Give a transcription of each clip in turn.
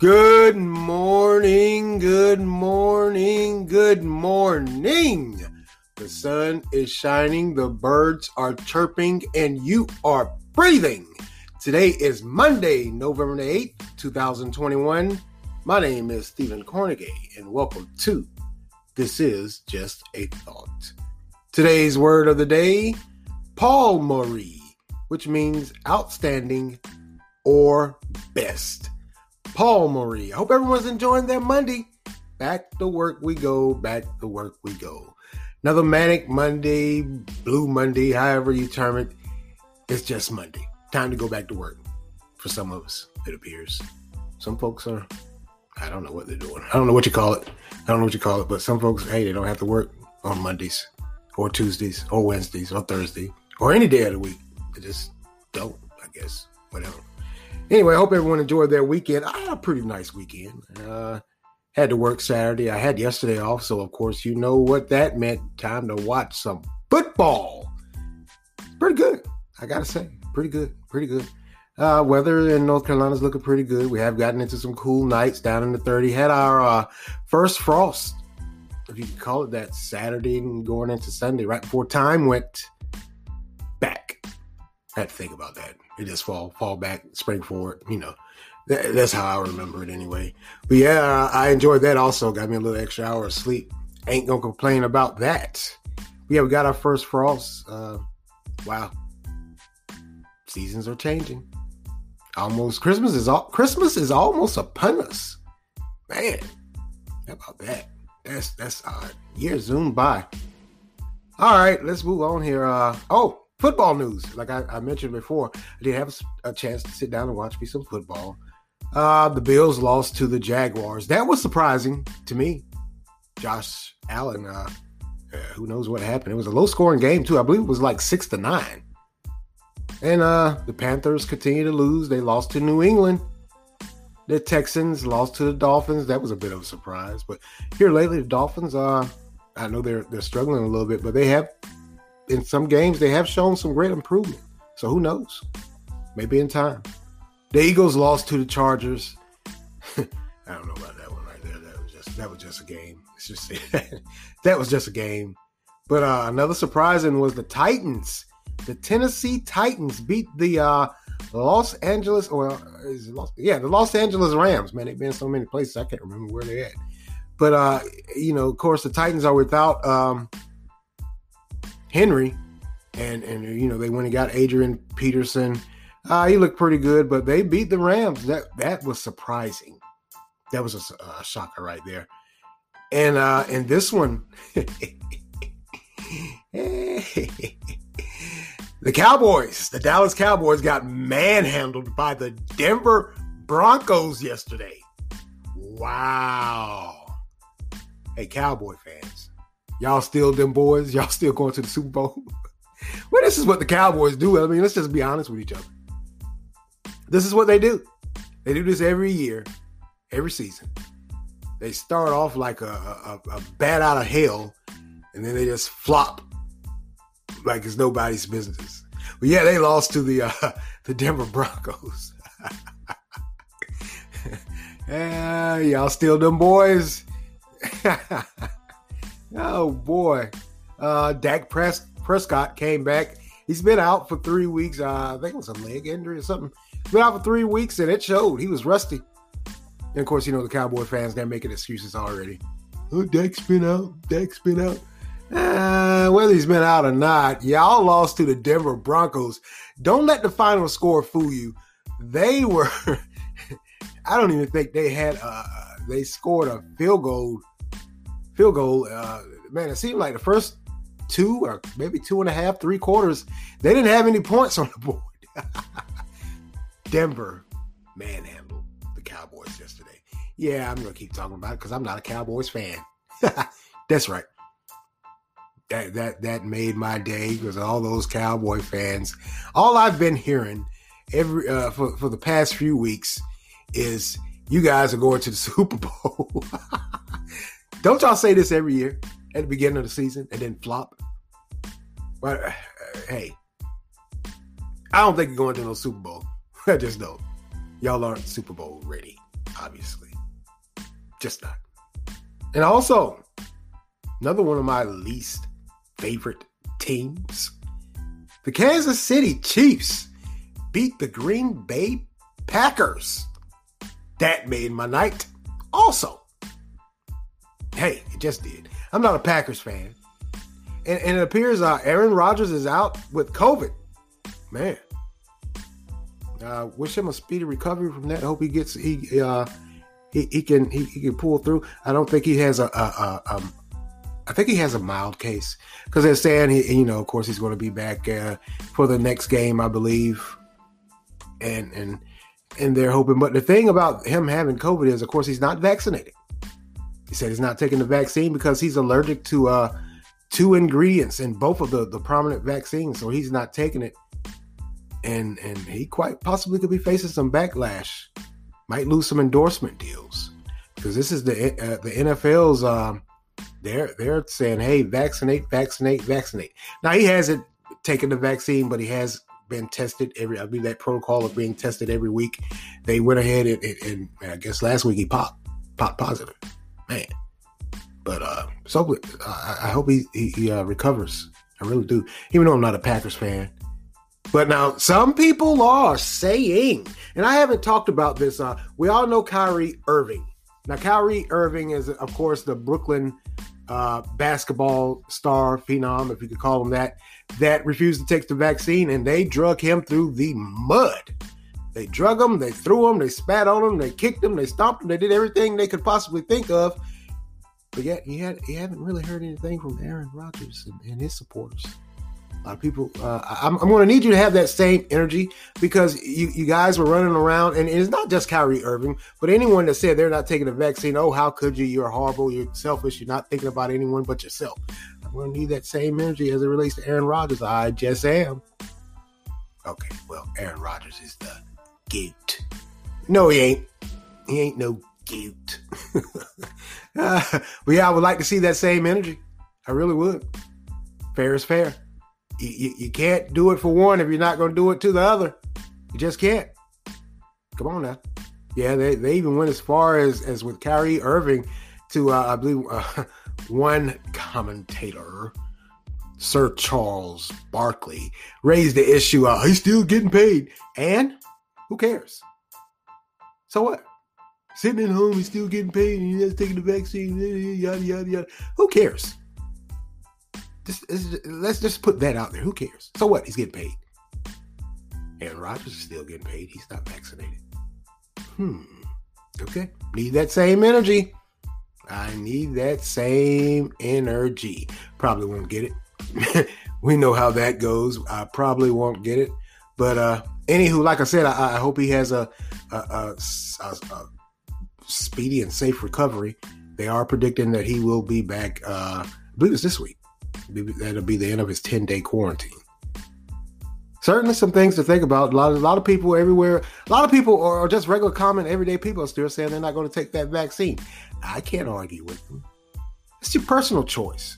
Good morning, good morning, good morning. The sun is shining, the birds are chirping, and you are breathing. Today is Monday, November 8th, 2021. My name is Stephen Cornegay, and welcome to This Is Just a Thought. Today's word of the day, Palmary, which means outstanding or best. Palmary. I hope everyone's enjoying their Monday. Back to work we go, back to work we go. Another manic Monday, blue Monday, however you term it. It's just Monday. Time to go back to work. For some of us, it appears. Some folks are, I don't know what they're doing. I don't know what you call it. I don't know what you call it, but some folks, hey, they don't have to work on Mondays or Tuesdays or Wednesdays or Thursday or any day of the week. They just don't, I guess. Whatever. Anyway, I hope everyone enjoyed their weekend. I had a pretty nice weekend. Uh, had to work Saturday. I had yesterday off, so of course you know what that meant. Time to watch some football. Pretty good, I gotta say. Pretty good, pretty good. Uh, weather in North Carolina is looking pretty good. We have gotten into some cool nights down in the 30. Had our uh, first frost, if you can call it that, Saturday and going into Sunday, right before time went back. I had to think about that. Just fall fall back, spring forward. You know, that, that's how I remember it anyway. But yeah, I enjoyed that. Also, got me a little extra hour of sleep. Ain't gonna complain about that. Yeah, we got our first frost. Uh, wow, seasons are changing. Almost Christmas is all Christmas is almost upon us. Man, how about that? That's that's odd. year zoom by. All right, let's move on here. Uh, oh, football news. Like I, I, mentioned before, I did have a, chance to sit down and watch me some football. Uh, the Bills lost to the Jaguars. That was surprising to me. Josh Allen, uh, uh, who knows what happened? It was a low scoring game, too. I believe it was like six to nine. And uh, the Panthers continue to lose. They lost to New England. The Texans lost to the Dolphins. That was a bit of a surprise. But here lately, the Dolphins, uh, I know they're they're struggling a little bit, but they have in some games they have shown some great improvement. So who knows? Maybe in time. The Eagles lost to the Chargers. I don't know about that one right there. That was just that was just a game. It's just that was just a game. But uh, another surprising was the Titans. The Tennessee Titans beat the uh, Los Angeles, it Los, yeah, the Los Angeles Rams. Man, they've been so many places I can't remember where they're at. But uh, you know, of course, the Titans are without um, Henry, and and you know they went and got Adrian Peterson. Uh, he looked pretty good, but they beat the Rams. That that was surprising. That was a, a shocker right there. And uh, and this one, the Cowboys, the Dallas Cowboys, got manhandled by the Denver Broncos yesterday. Wow. Hey, Cowboy fans, Y'all still them boys? Y'all still going to the Super Bowl? well, this is what the Cowboys do. I mean, let's just be honest with each other. This is what they do. They do this every year, every season. They start off like a, a, a bat out of hell, and then they just flop like it's nobody's business. But yeah, they lost to the uh, the Denver Broncos. yeah, y'all still them boys. Oh boy, uh, Dak Pres- Prescott came back. He's been out for three weeks. Uh, I think it was a leg injury or something. He's Been out for three weeks, and it showed. He was rusty. And of course, you know the Cowboy fans they're making excuses already. Oh, Dak's been out. Dak's been out. Uh, whether he's been out or not, y'all lost to the Denver Broncos. Don't let the final score fool you. They were. I don't even think they had. Uh, they scored a field goal field goal. Uh, man, it seemed like the first two or maybe two and a half, three quarters, they didn't have any points on the board. Denver manhandled the Cowboys yesterday. Yeah, I'm gonna keep talking about it because I'm not a Cowboys fan. That's right. That that that made my day because all those Cowboy fans. All I've been hearing every uh, for for the past few weeks is you guys are going to the Super Bowl. Don't y'all say this every year at the beginning of the season and then flop? Well, uh, hey, I don't think you're going to no Super Bowl. I just don't. Y'all aren't Super Bowl ready. obviously. Just not. And also, another one of my least favorite teams, the Kansas City Chiefs beat the Green Bay Packers. That made my night. Also, hey, it just did. I'm not a Packers fan. And, and it appears uh, Aaron Rodgers is out with COVID. Man, uh, wish him a speedy recovery from that. Hope he gets he uh, he, he can he, he, can pull through. I don't think he has a, a, a um, I think he has a mild case because they're saying he, you know, of course, he's going to be back uh, for the next game, I believe, and and and they're hoping. But the thing about him having COVID is, of course, he's not vaccinated. He said he's not taking the vaccine because he's allergic to uh, two ingredients in both of the the prominent vaccines, so he's not taking it and and he quite possibly could be facing some backlash. Might lose some endorsement deals because this is the uh, the NFL's. Um, they're they're saying, hey, vaccinate, vaccinate, vaccinate. Now he hasn't taken the vaccine, but he has been tested every. I mean that protocol of being tested every week. They went ahead and, and, and I guess last week he popped popped positive. Man, but uh, so uh, I hope he he, he uh, recovers. I really do. Even though I'm not a Packers fan, but now some people are saying, and I haven't talked about this. Uh, we all know Kyrie Irving. Now, Kyrie Irving is, of course, the Brooklyn uh, basketball star phenom, if you could call him that, that refused to take the vaccine, and they drug him through the mud. They drug him, they threw him, they spat on him, they kicked him, they stomped him, they did everything they could possibly think of. But yet, he had he haven't really heard anything from Aaron Rodgers and, and his supporters. A lot of people, uh, I'm, I'm going to need you to have that same energy because you, you guys were running around, and it's not just Kyrie Irving, but anyone that said they're not taking the vaccine. Oh, how could you? You're horrible. You're selfish. You're not thinking about anyone but yourself. I'm going to need that same energy as it relates to Aaron Rodgers. I just am. Okay, well, Aaron Rodgers is the goat. No, he ain't. He ain't no goat. uh, but yeah, I would like to see that same energy. I really would. Fair is fair you, you can't do it for one if you're not going to do it to the other. You just can't. Come on now. Yeah, they, they even went as far as, as with Kyrie Irving to, uh, I believe, uh, one commentator, Sir Charles Barkley, raised the issue of he's still getting paid. And who cares? So what? Sitting at home, he's still getting paid and he's taking the vaccine, yada, yada, yada. Who cares? Just, let's just put that out there. Who cares? So what? He's getting paid. Aaron Rodgers is still getting paid. He's not vaccinated. Hmm. Okay. Need that same energy. I need that same energy. Probably won't get it. we know how that goes. I probably won't get it. But uh anywho, like I said, I, I hope he has a a, a, a, speedy and safe recovery. They are predicting that he will be back. Uh, I believe it's this week. That'll be the end of his 10 day quarantine. Certainly, some things to think about. A lot, of, a lot of people everywhere, a lot of people, or just regular common everyday people, are still saying they're not going to take that vaccine. I can't argue with them. It's your personal choice.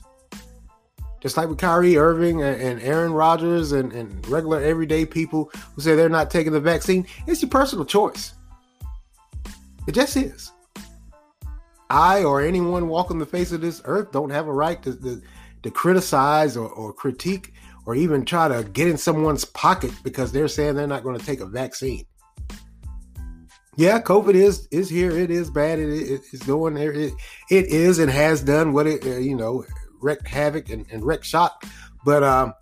Just like with Kyrie Irving and, and Aaron Rodgers and, and regular everyday people who say they're not taking the vaccine, it's your personal choice. It just is. I or anyone walking the face of this earth don't have a right to, to to criticize or, or critique or even try to get in someone's pocket because they're saying they're not going to take a vaccine. Yeah, COVID is is here. It is bad. It is going there. It, it is and has done what it uh, you know wrecked havoc and, and wrecked shot. But um,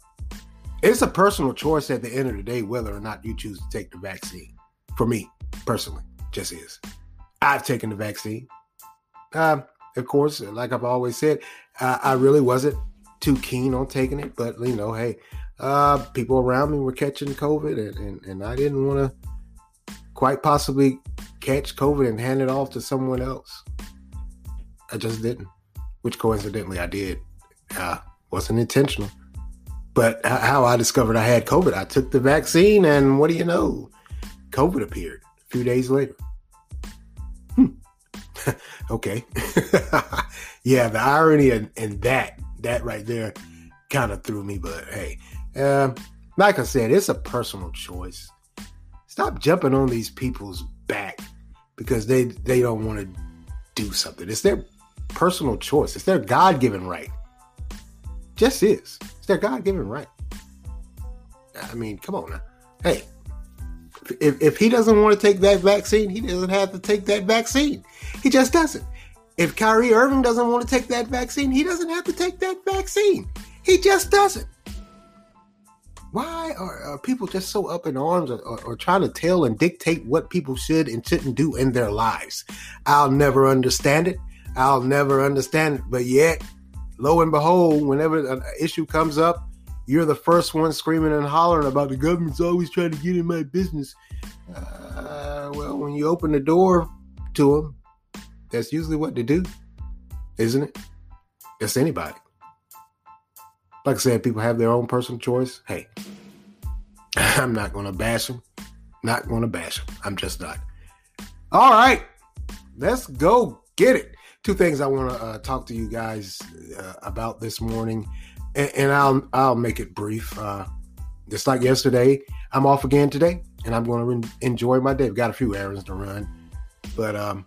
it's a personal choice at the end of the day whether or not you choose to take the vaccine. For me personally, just is. I've taken the vaccine. Um, of course, like I've always said, uh, I really wasn't too keen on taking it, but you know, hey, uh, people around me were catching COVID, and, and, and I didn't want to quite possibly catch COVID and hand it off to someone else. I just didn't, which coincidentally I did. Uh, wasn't intentional. But how I discovered I had COVID, I took the vaccine, and what do you know? COVID appeared a few days later. Hmm. okay. yeah, the irony in that that right there kind of threw me. But hey, uh, like I said, it's a personal choice. Stop jumping on these people's back because they they don't want to do something. It's their personal choice. It's their God given right. Just is. It's their God given right. I mean, come on now. Hey, if, if he doesn't want to take that vaccine, he doesn't have to take that vaccine. He just doesn't. If Kyrie Irving doesn't want to take that vaccine, he doesn't have to take that vaccine. He just doesn't. Why are, are people just so up in arms or, or, or, trying to tell and dictate what people should and shouldn't do in their lives? I'll never understand it. I'll never understand it. But yet, lo and behold, whenever an issue comes up, you're the first one screaming and hollering about the government's always trying to get in my business. Uh, well, when you open the door to them, that's usually what they do, isn't it? It's anybody. Like I said, people have their own personal choice. Hey, I'm not going to bash them. Not going to bash them. I'm just not. All right, let's go get it. Two things I want to uh, talk to you guys uh, about this morning, and, and, I'll I'll make it brief. Uh, just like yesterday, I'm off again today, and I'm going to re- enjoy my day. I've got a few errands to run, but um,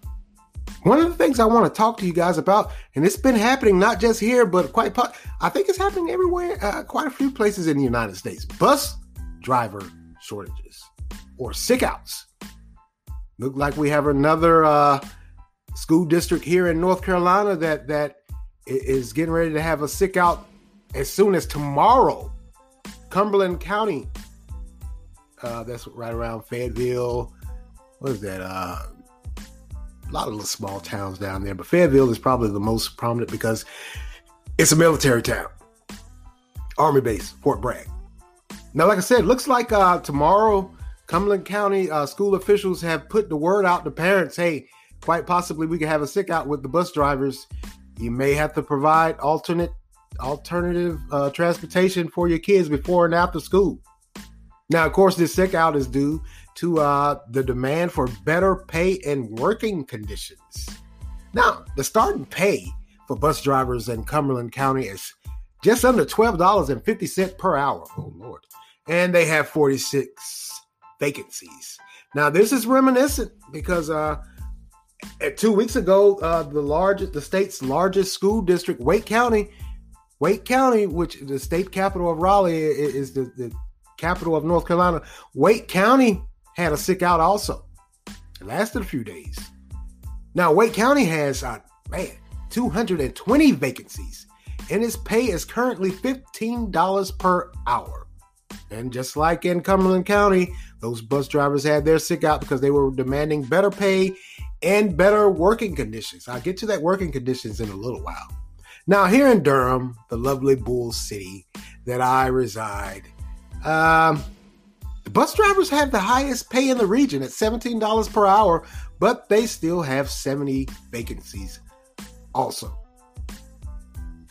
one of the things I want to talk to you guys about, and it's been happening not just here, but quite, I think it's happening everywhere, uh, quite a few places in the United States. Bus driver shortages or sick outs. Look like we have another uh, school district here in North Carolina that that is getting ready to have a sick out as soon as tomorrow. Cumberland County, uh, that's right around Fayetteville. What is that? Uh, a lot of little small towns down there, but Fayetteville is probably the most prominent because it's a military town, Army base, Fort Bragg. Now, like I said, looks like uh, tomorrow, Cumberland County uh, school officials have put the word out to parents hey, quite possibly we could have a sick out with the bus drivers. You may have to provide alternate alternative uh, transportation for your kids before and after school. Now, of course, this sick out is due to uh, the demand for better pay and working conditions. Now, the starting pay for bus drivers in Cumberland County is just under $12.50 per hour. Oh, Lord. And they have 46 vacancies. Now, this is reminiscent because uh, two weeks ago, uh, the largest, the state's largest school district, Wake County, Wake County, which the state capital of Raleigh is the, the capital of North Carolina, Wake County had a sick out also. It lasted a few days. Now, Wake County has, uh, man, 220 vacancies, and its pay is currently $15 per hour. And just like in Cumberland County, those bus drivers had their sick out because they were demanding better pay and better working conditions. I'll get to that working conditions in a little while. Now, here in Durham, the lovely Bull City that I reside, um, the bus drivers have the highest pay in the region at $17 per hour, but they still have 70 vacancies also.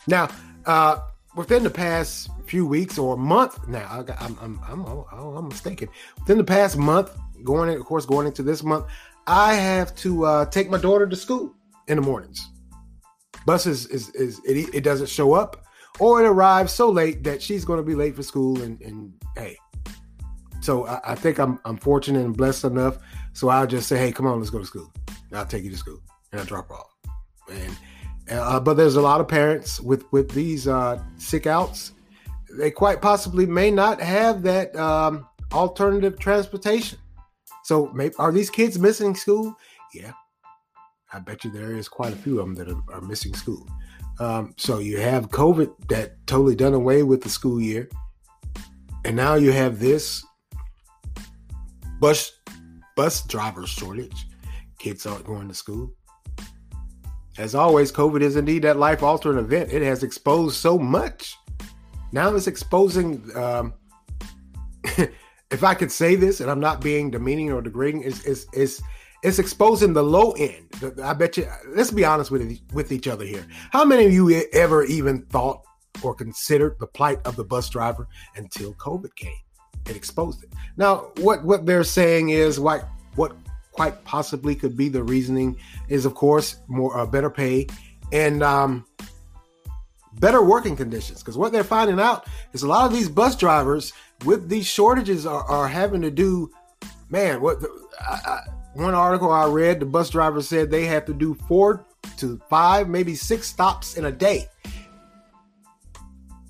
Now, uh, within the past few weeks or month now, I, am I'm, I'm, I'm, I'm, mistaken. Within the past month, going in, of course, going into this month, I have to uh, take my daughter to school in the mornings. Bus is, is, is it, it doesn't show up or it arrives so late that she's going to be late for school. And, and hey, so I, I, think I'm I'm fortunate and blessed enough. So I'll just say, hey, come on, let's go to school. And I'll take you to school and I drop off. And uh, but there's a lot of parents with with these uh, sick outs. They quite possibly may not have that um, alternative transportation. So maybe, are these kids missing school? Yeah, I bet you there is quite a few of them that are, are missing school. Um, so you have COVID that totally done away with the school year, and now you have this bus bus driver shortage. Kids aren't going to school. As always, COVID is indeed that life altering event. It has exposed so much. Now it's exposing. Um, if I could say this, and I'm not being demeaning or degrading, is is is it's exposing the low end. I bet you. Let's be honest with with each other here. How many of you ever even thought or considered the plight of the bus driver until COVID came? It exposed it. Now, what what they're saying is what what quite possibly could be the reasoning is, of course, more uh, better pay and um, better working conditions. Because what they're finding out is a lot of these bus drivers with these shortages are, are having to do, man, what the, I, I, one article I read, the bus driver said they have to do four to five, maybe six stops in a day.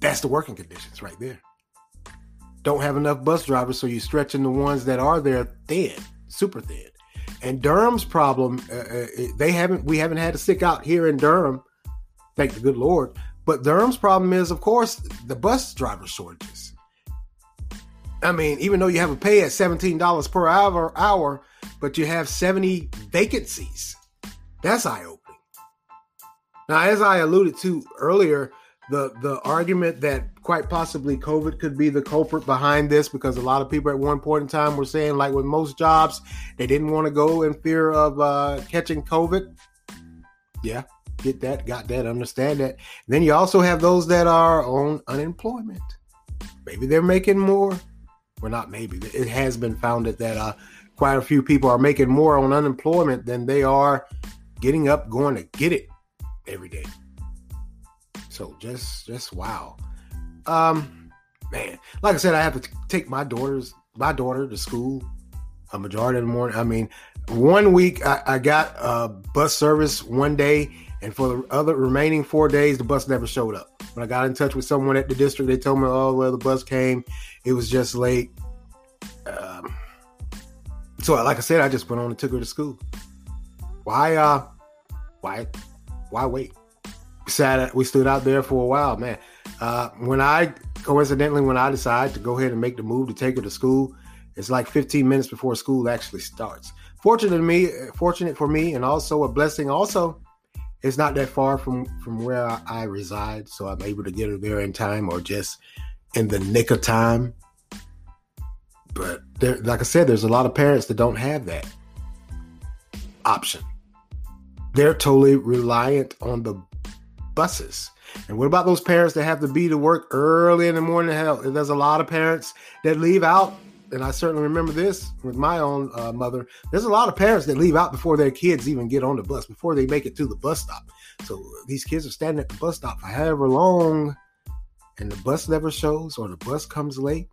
That's the working conditions right there. Don't have enough bus drivers, so you're stretching the ones that are there thin, super thin. And Durham's problem, uh, uh they haven't, we haven't had to stick out here in Durham, thank the good Lord. But Durham's problem is, of course, the bus driver shortages. I mean, even though you have a pay at $17 per hour, hour, but you have 70 vacancies. That's eye opening. Now, as I alluded to earlier, the the argument that quite possibly COVID could be the culprit behind this because a lot of people at one point in time were saying, like with most jobs, they didn't want to go in fear of uh, catching COVID. Yeah, get that, got that, understand that. Then you also have those that are on unemployment. Maybe they're making more. Well, not maybe. It has been founded that uh, quite a few people are making more on unemployment than they are getting up, going to get it every day. So just just wow. Um man, like I said, I have to take my daughters my daughter to school a majority of the morning. I mean, one week I, I got a bus service one day, and for the other remaining four days, the bus never showed up. When I got in touch with someone at the district, they told me, "Oh, well, the bus came. It was just late." Um, so, like I said, I just went on and took her to school. Why? Uh, why? Why wait? We sat we stood out there for a while, man. Uh, when I coincidentally when I decide to go ahead and make the move to take her to school, it's like 15 minutes before school actually starts. Fortunate to me, fortunate for me, and also a blessing. Also, it's not that far from from where I, reside, so I'm able to get her there in time or just in the nick of time. But there, like I said, there's a lot of parents that don't have that option. They're totally reliant on the buses. And what about those parents that have to be to work early in the morning? Hell, there's a lot of parents that leave out. And I certainly remember this with my own uh, mother. There's a lot of parents that leave out before their kids even get on the bus, before they make it to the bus stop. So these kids are standing at the bus stop for however long, and the bus never shows or the bus comes late.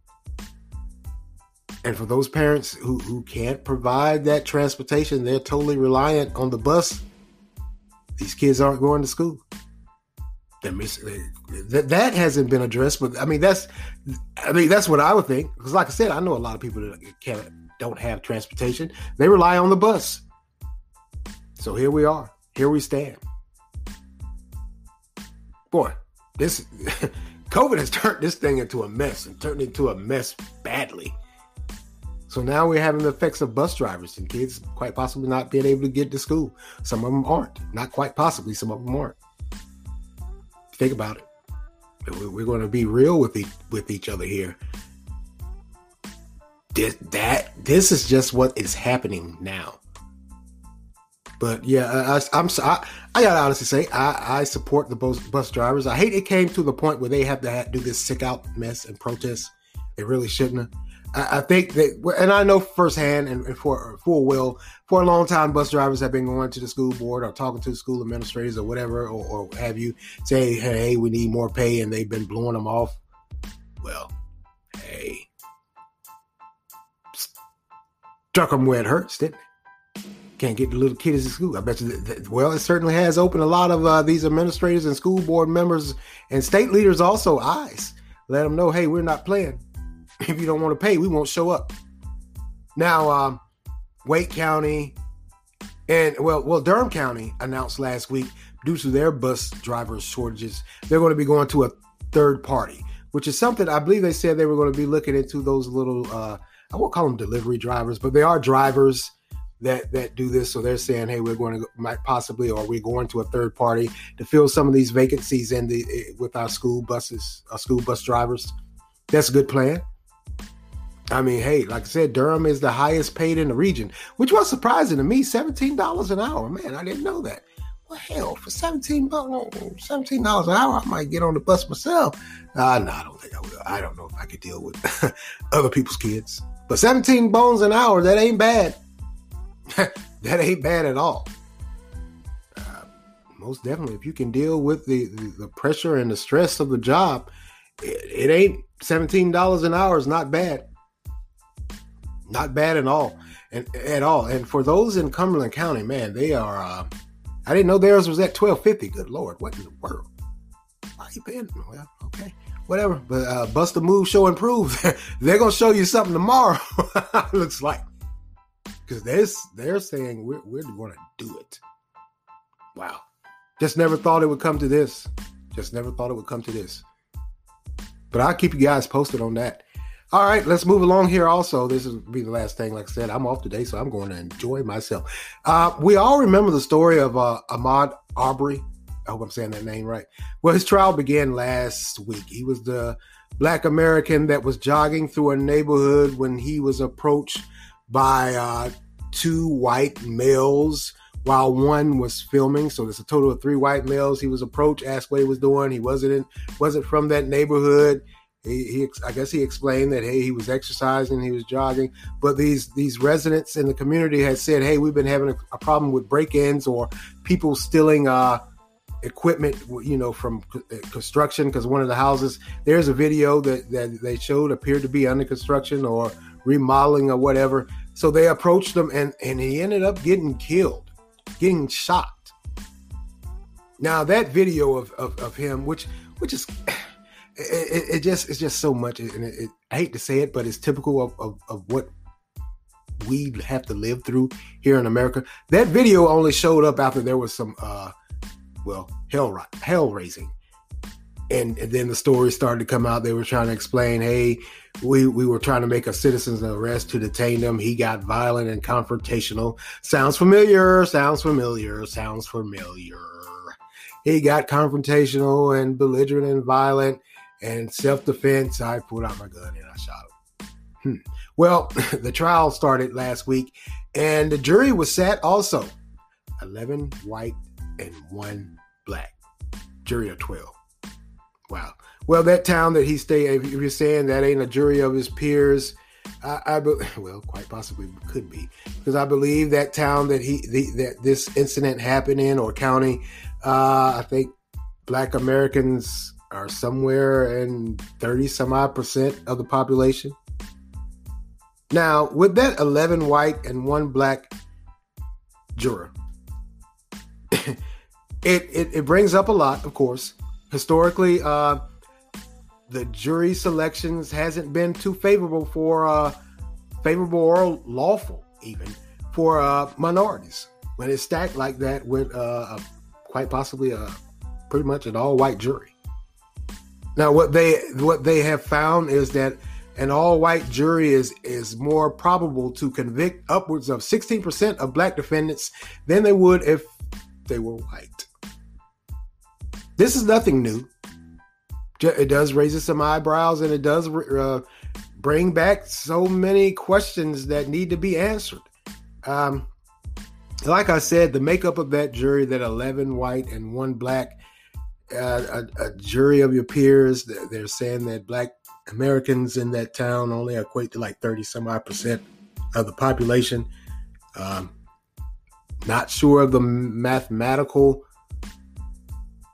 And for those parents who, who can't provide that transportation, they're totally reliant on the bus. These kids aren't going to school that that hasn't been addressed. But I mean, that's I mean that's what I would think. Because like I said, I know a lot of people that can't don't have transportation. They rely on the bus. So here we are. Here we stand. Boy, this COVID has turned this thing into a mess and turned into a mess badly. So now we're having the effects of bus drivers and kids quite possibly not being able to get to school. Some of them aren't. Not quite possibly, some of them aren't. Think about it. We're going to be real with each, with each other here. This, that this is just what is happening now. But yeah, I, am I, I gotta honestly say I, I support the bus, bus drivers. I hate it came to the point where they have to have, do this sick out mess and protest. They really shouldn't. I, I think that, and I know firsthand and, and for full well, for a long time, bus drivers have been going to the school board or talking to school administrators or whatever, or, or have you say, hey, we need more pay, and they've been blowing them off. Well, hey, struck them where it hurts, didn't it? Can't get the little kids to school. I bet you. That, that, well, it certainly has opened a lot of uh, these administrators and school board members and state leaders also eyes. Let them know, hey, we're not playing if you don't want to pay, we won't show up. Now, um, Wake County and well, well, Durham County announced last week due to their bus driver shortages, they're going to be going to a third party, which is something I believe they said they were going to be looking into those little uh, I won't call them delivery drivers, but they are drivers that that do this. So they're saying, hey, we're going to might possibly, or we're going to a third party to fill some of these vacancies in the eh, with our school buses, our school bus drivers. That's a good plan. I mean, hey, like I said, Durham is the highest paid in the region, which was surprising to me. Seventeen dollars an hour, man, I didn't know that. Well, hell, for seventeen dollars an hour, I might get on the bus myself. Uh, no, I don't think I will. I don't know if I could deal with other people's kids, but seventeen bones an hour, that ain't bad. that ain't bad at all. Uh, most definitely, if you can deal with the, the, the pressure and the stress of the job, it, it ain't seventeen dollars an hour is not bad Not bad at all, and at all. And for those in Cumberland County, man, they are. Uh, I didn't know theirs was at twelve fifty. Good lord, what in the world? Why you paying? Well, okay, whatever. But uh, bust a move, show and prove. They're gonna show you something tomorrow. looks like because they're they're saying we're we're gonna do it. Wow, just never thought it would come to this. Just never thought it would come to this. But I'll keep you guys posted on that. All right, let's move along here. Also, this will be the last thing. Like I said, I'm off today, so I'm going to enjoy myself. Uh, we all remember the story of uh, Ahmaud Arbery. I hope I'm saying that name right. Well, his trial began last week. He was the black American that was jogging through a neighborhood when he was approached by uh, two white males while one was filming. So there's a total of three white males. He was approached, asked what he was doing. He wasn't in, wasn't from that neighborhood he, he, I guess he explained that hey, he was exercising, he was jogging, but these these residents in the community had said, hey, we've been having a, a problem with break-ins or people stealing uh, equipment, you know, from uh, construction because one of the houses. There's a video that that they showed appeared to be under construction or remodeling or whatever. So they approached him, and and he ended up getting killed, getting shot. Now that video of, of, of him, which which is it, it, just it's just so much, and it, I hate to say it, but it's typical of, of, of what we have to live through here in America. That video only showed up after there was some, uh, well, hell hell raising, and, and, then the story started to come out. They were trying to explain, hey, we we were trying to make a citizen's arrest to detain him. He got violent and confrontational. Sounds familiar. Sounds familiar. Sounds familiar. He got confrontational and belligerent and violent and self defense, I pulled out my gun and I shot him. Hmm. Well, the trial started last week, and the jury was sat also 11 white and one black. Jury of 12. Wow. Well, that town that he stayed, if you're saying that ain't a jury of his peers, I, I well, quite possibly could be because I believe that town that he the, that this incident happened in or county, uh, I think Black Americans are somewhere in 30 some odd percent of the population. Now, with that 11 white and one black juror, it, it, it, brings up a lot, of course. Historically, uh, the jury selections hasn't been too favorable for uh, favorable or lawful, even for uh, minorities. When it's stacked like that with uh, a, quite possibly a pretty much an all white jury. Now, what they what they have found is that an all-white jury is is more probable to convict upwards of 16% of black defendants than they would if they were white. This is nothing new. It does raise some eyebrows and it does uh, bring back so many questions that need to be answered. Um, like I said, the makeup of that jury, that 11 white and one black, a, a, jury of your peers. They're saying that black Americans in that town only equate to like 30 some odd percent of the population. Um, not sure of the mathematical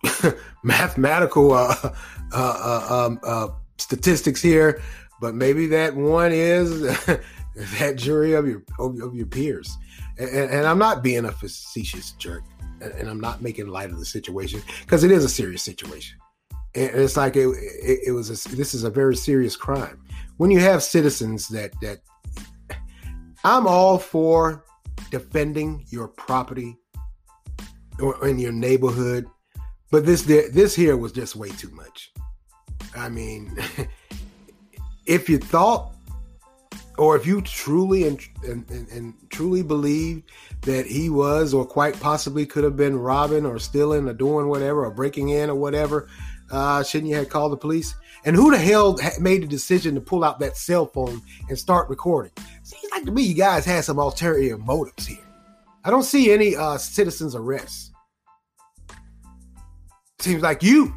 mathematical uh, uh, uh, um, uh, statistics here, but maybe that one is that jury of your of your peers. And, and, I'm not being a facetious jerk and I'm not making light of the situation because it is a serious situation. And it's like it, it, it was. A, this is a very serious crime. When you have citizens that that, I'm all for defending your property or in your neighborhood, but this this here was just way too much. I mean, if you thought or if you truly and, and, and, truly believe that he was or quite possibly could have been robbing or stealing or doing whatever or breaking in or whatever, uh, shouldn't you have called the police? And who the hell made the decision to pull out that cell phone and start recording? Seems like to me you guys had some ulterior motives here. I don't see any uh, citizens arrests. Seems like you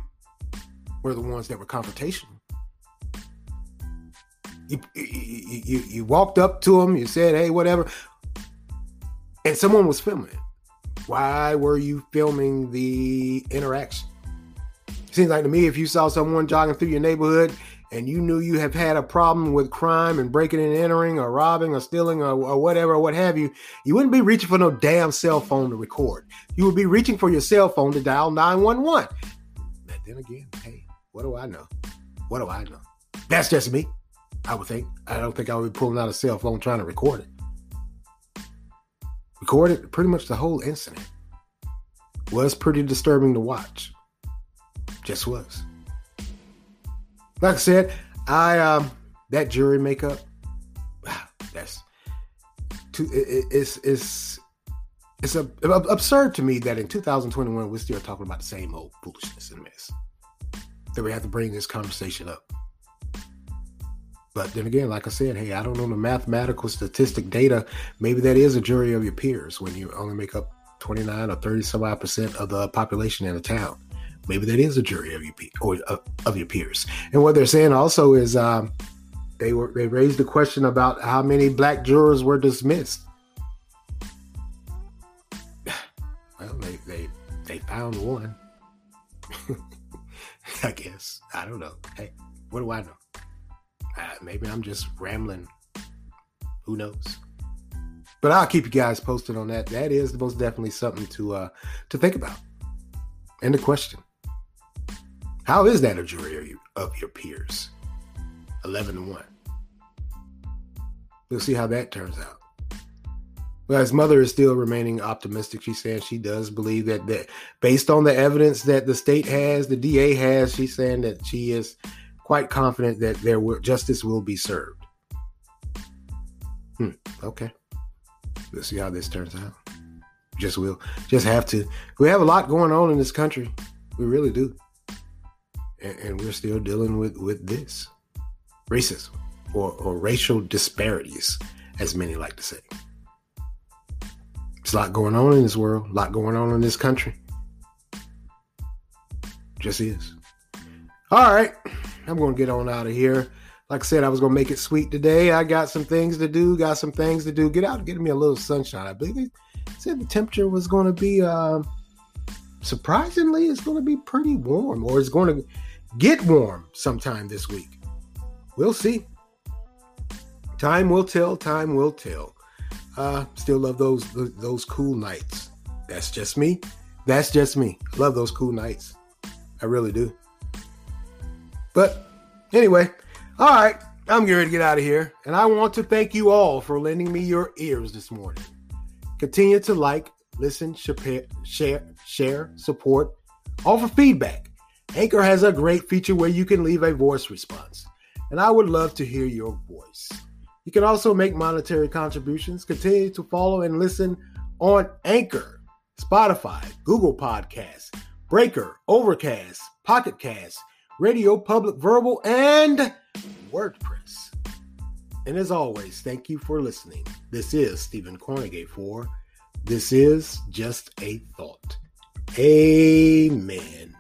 were the ones that were confrontational. You, you, you, walked up to him, you said, hey, whatever. And someone was filming it. Why were you filming the interaction? Seems like to me, if you saw someone jogging through your neighborhood and you knew you have had a problem with crime and breaking and entering or robbing or stealing or, or whatever, or what have you, you wouldn't be reaching for no damn cell phone to record. You would be reaching for your cell phone to dial 911. But then again, hey, what do I know? What do I know? That's just me. I would think. I don't think I would be pulling out a cell phone trying to record it. Recorded pretty much the whole incident. Was pretty disturbing to watch. Just was. Like I said, I um that jury makeup, that's too it, it's it's it's a, absurd to me that in 2021 we're still talking about the same old foolishness and mess. That we have to bring this conversation up. But then again, like I said, hey, I don't know the mathematical statistic data. Maybe that is a jury of your peers when you only make up 29 or 30 some odd percent of the population in a town. Maybe that is a jury of your or uh, of your peers. And what they're saying also is um, they were they raised the question about how many black jurors were dismissed. Well, they they they found one. I guess I don't know. Hey, what do I know? Uh, maybe I'm just rambling. Who knows? But I'll keep you guys posted on that. That is most definitely something to uh to think about. And the question. How is that a jury of, of your peers? 11 to 1. We'll see how that turns out. Well, his mother is still remaining optimistic. She said she does believe that, that based on the evidence that the state has, the DA has, she's saying that she is quite confident that there will, justice will be served. Hmm, okay. We'll see how this turns out. Just will. Just have to. We have a lot going on in this country. We really do and, and we're still dealing with with this racism or, or racial disparities, as many like to say. There's a lot going on in this world, a lot going on in this country. Just is. All right, I'm going to get on out of here. Like I said, I was going to make it sweet today. I got some things to do, got some things to do. Get out get me a little sunshine. I believe they said the temperature was going to be, uh, surprisingly, it's going to be pretty warm, or it's going to get warm sometime this week. We'll see. Time will tell. Time will tell. Uh, still love those those cool nights. That's just me. That's just me. Love those cool nights. I really do. But anyway, all right. I'm going to get out of here, and I want to thank you all for lending me your ears this morning. Continue to like, listen, share, share, support, offer feedback Anchor has a great feature where you can leave a voice response, and I would love to hear your voice. You can also make monetary contributions. Continue to follow and listen on Anchor, Spotify, Google Podcasts, Breaker, Overcast, Pocket Cast, Radio Public Verbal, and WordPress. And as always, thank you for listening. This is Stephen Cornegay for This Is Just a Thought. Amen.